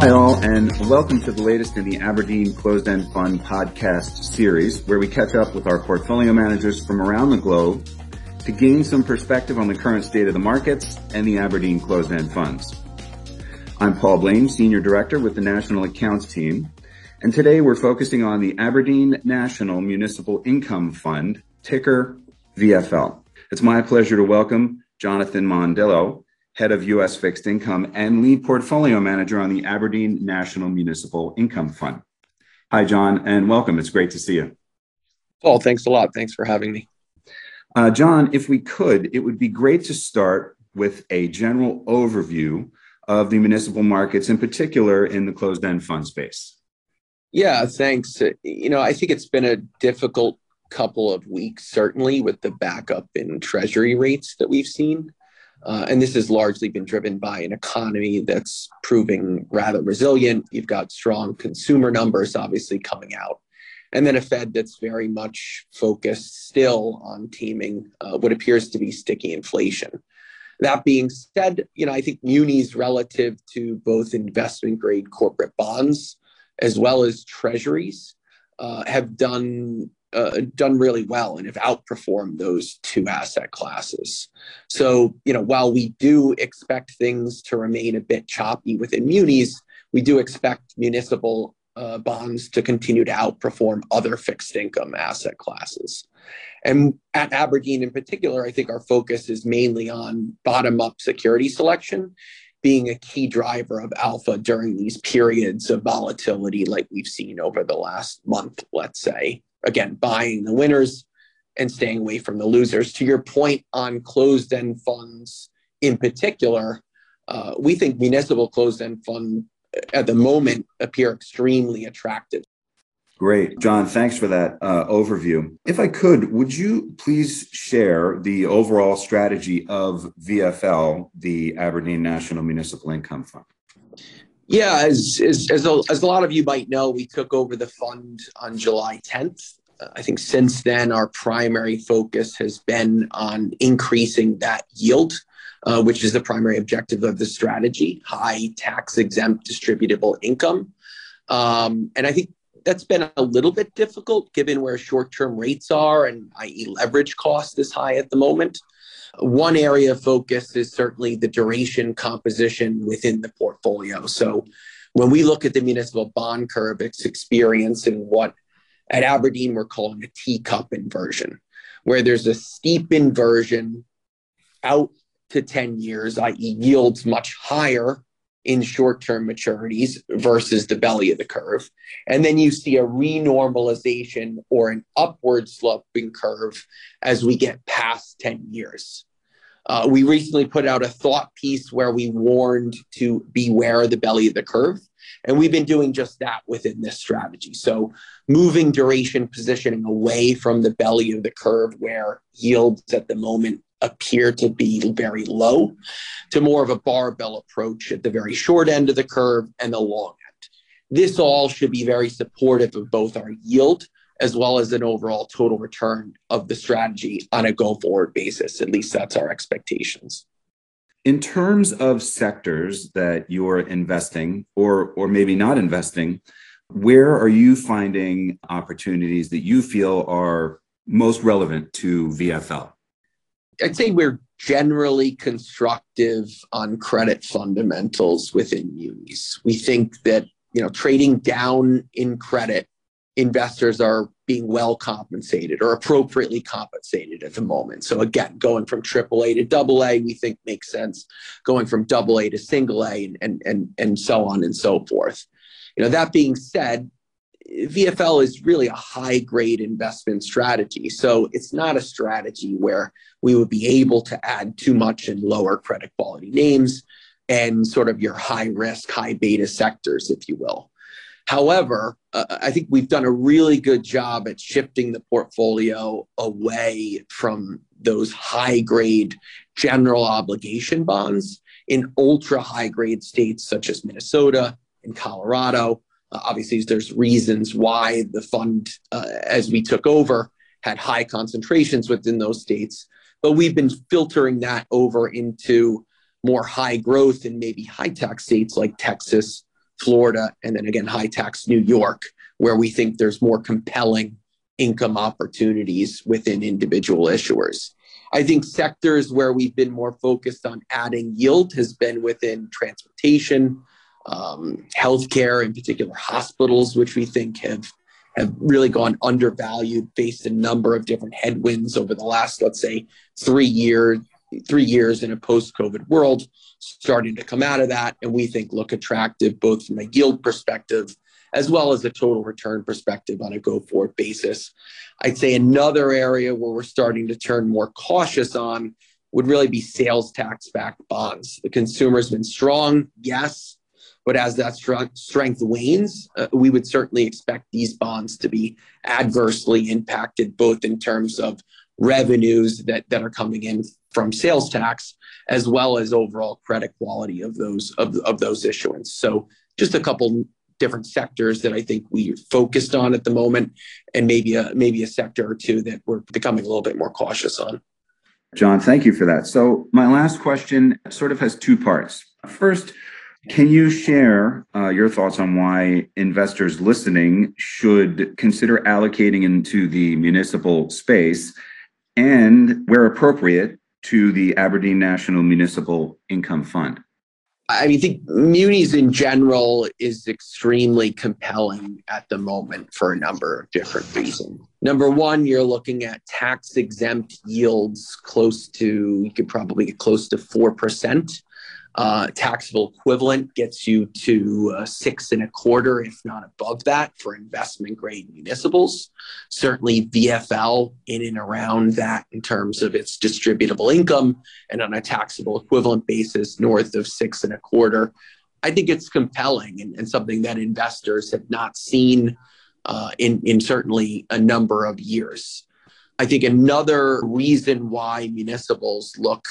Hi, all, and welcome to the latest in the Aberdeen Closed End Fund podcast series, where we catch up with our portfolio managers from around the globe to gain some perspective on the current state of the markets and the Aberdeen Closed End Funds. I'm Paul Blaine, Senior Director with the National Accounts Team, and today we're focusing on the Aberdeen National Municipal Income Fund, ticker VFL. It's my pleasure to welcome Jonathan Mondillo, head of U.S. fixed income and lead portfolio manager on the Aberdeen National Municipal Income Fund. Hi, Jon, and welcome. It's great to see you. Paul, thanks a lot. Thanks for having me. Uh, Jon, if we could, it would be great to start with a general overview of the municipal markets, in particular in the closed end fund space. Yeah, thanks. You know, I think it's been a difficult couple of weeks, certainly with the backup in treasury rates that we've seen. Uh, and this has largely been driven by an economy that's proving rather resilient. You've got strong consumer numbers obviously coming out. And then a Fed that's very much focused still on taming uh, what appears to be sticky inflation. That being said, you know, I think munis relative to both investment grade corporate bonds as well as treasuries uh, have done uh, done really well and have outperformed those two asset classes. So, you know, while we do expect things to remain a bit choppy within munis, we do expect municipal uh, bonds to continue to outperform other fixed income asset classes. And at Aberdeen in particular, I think our focus is mainly on bottom up security selection being a key driver of alpha during these periods of volatility like we've seen over the last month, let's say again, buying the winners and staying away from the losers. To your point on closed end funds in particular, uh, we think municipal closed end fund at the moment appear extremely attractive. Great. Jon, thanks for that uh, overview. If I could, would you please share the overall strategy of VFL, the Aberdeen National Municipal Income Fund? Yeah, as, as, as, a, as a lot of you might know, we took over the fund on July 10th. I think since then, our primary focus has been on increasing that yield, uh, which is the primary objective of the strategy high tax exempt distributable income. Um, and I think that's been a little bit difficult given where short term rates are and, i.e., leverage cost is high at the moment. One area of focus is certainly the duration composition within the portfolio. So when we look at the municipal bond curve, it's experiencing what at Aberdeen we're calling a teacup inversion, where there's a steep inversion out to 10 years, i.e., yields much higher in short term maturities versus the belly of the curve. And then you see a renormalization or an upward sloping curve as we get past 10 years. Uh, we recently put out a thought piece where we warned to beware the belly of the curve. And we've been doing just that within this strategy. So, moving duration positioning away from the belly of the curve where yields at the moment appear to be very low to more of a barbell approach at the very short end of the curve and the long end. This all should be very supportive of both our yield as well as an overall total return of the strategy on a go forward basis. At least that's our expectations. In terms of sectors that you're investing or, or maybe not investing, where are you finding opportunities that you feel are most relevant to VFL? I'd say we're generally constructive on credit fundamentals within munis. We think that you know trading down in credit investors are being well compensated or appropriately compensated at the moment. So again, going from AAA to AA, we think makes sense. Going from AA to single A and, and, and, and so on and so forth. You know, that being said, VFL is really a high grade investment strategy. So it's not a strategy where we would be able to add too much in lower credit quality names and sort of your high risk, high beta sectors, if you will. However, uh, I think we've done a really good job at shifting the portfolio away from those high grade general obligation bonds in ultra high grade states such as Minnesota and Colorado. Uh, obviously, there's reasons why the fund, uh, as we took over, had high concentrations within those states. But we've been filtering that over into more high growth and maybe high tax states like Texas, Florida, and then again, high tax New York, where we think there's more compelling income opportunities within individual issuers. I think sectors where we've been more focused on adding yield has been within transportation, um, healthcare, in particular hospitals, which we think have have really gone undervalued, faced a number of different headwinds over the last, let's say, three years, three years in a post-COVID world, starting to come out of that, and we think look attractive both from a yield perspective as well as a total return perspective on a go-forward basis. I'd say another area where we're starting to turn more cautious on would really be sales tax-backed bonds. The consumer's been strong, yes, but as that strength wanes, uh, we would certainly expect these bonds to be adversely impacted, both in terms of revenues that, that are coming in from sales tax, as well as overall credit quality of those of, of those issuance. So just a couple different sectors that I think we focused on at the moment, and maybe a maybe a sector or two that we're becoming a little bit more cautious on. Jon, thank you for that. So my last question sort of has two parts. First, can you share uh, your thoughts on why investors listening should consider allocating into the municipal space and, where appropriate, to the Aberdeen National Municipal Income Fund? I mean, I think munis in general is extremely compelling at the moment for a number of different reasons. Number one, you're looking at tax exempt yields close to, you could probably get close to 4%. Uh, taxable equivalent gets you to uh, six and a quarter, if not above that, for investment grade municipals. Certainly, VFL in and around that in terms of its distributable income, and on a taxable equivalent basis, north of six and a quarter. I think it's compelling and, and something that investors have not seen uh, in, in certainly a number of years. I think another reason why municipals look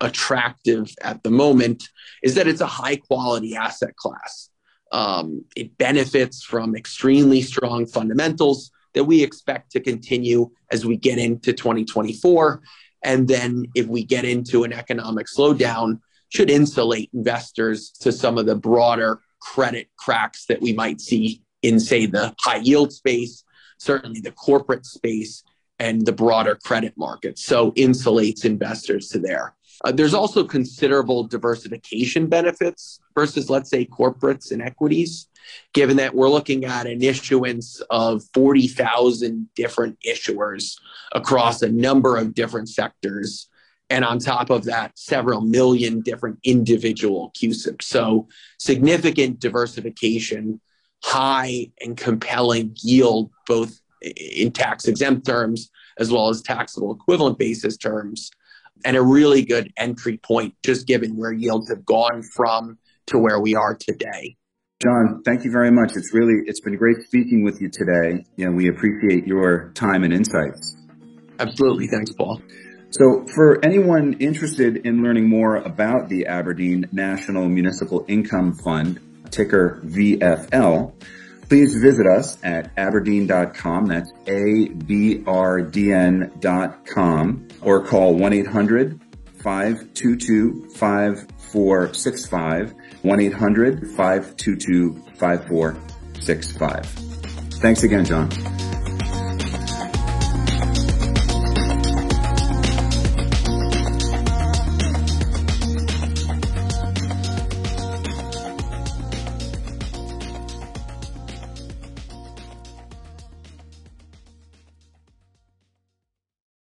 attractive at the moment is that it's a high quality asset class. Um, it benefits from extremely strong fundamentals that we expect to continue as we get into 2024. And then if we get into an economic slowdown, should insulate investors to some of the broader credit cracks that we might see in, say, the high yield space, certainly the corporate space, and the broader credit market. So insulates investors to there. Uh, there's also considerable diversification benefits versus, let's say, corporates and equities, given that we're looking at an issuance of 40,000 different issuers across a number of different sectors. And on top of that, several million different individual CUSIPs. So significant diversification, high and compelling yield, both in tax exempt terms as well as taxable equivalent basis terms and a really good entry point, just given where yields have gone from to where we are today. Jon, thank you very much. It's really it's been great speaking with you today. You know, we appreciate your time and insights. Absolutely. Thanks, Paul. So, for anyone interested in learning more about the Aberdeen National Municipal Income Fund, ticker VFL, please visit us at aberdeen.com. That's A-B-R-D-N.com or call 1-800-522-5465, 1-800-522-5465. Thanks again, Jon.